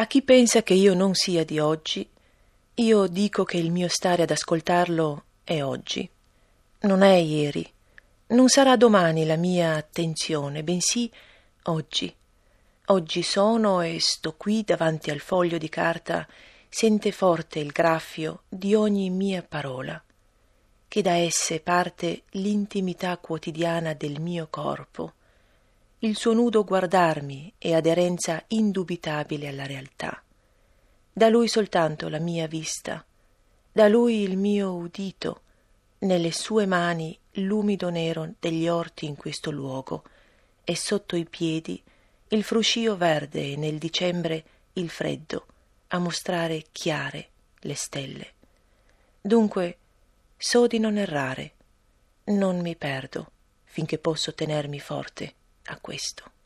A chi pensa che io non sia di oggi, io dico che il mio stare ad ascoltarlo è oggi. Non è ieri, non sarà domani la mia attenzione, bensì oggi. Oggi sono e sto qui davanti al foglio di carta, sente forte il graffio di ogni mia parola, che da esse parte l'intimità quotidiana del mio corpo, il suo nudo guardarmi e aderenza indubitabile alla realtà. Da lui soltanto la mia vista, da lui il mio udito, nelle sue mani l'umido nero degli orti in questo luogo, e sotto i piedi il fruscio verde e nel dicembre il freddo, a mostrare chiare le stelle. Dunque, so di non errare, non mi perdo finché posso tenermi forte a questo.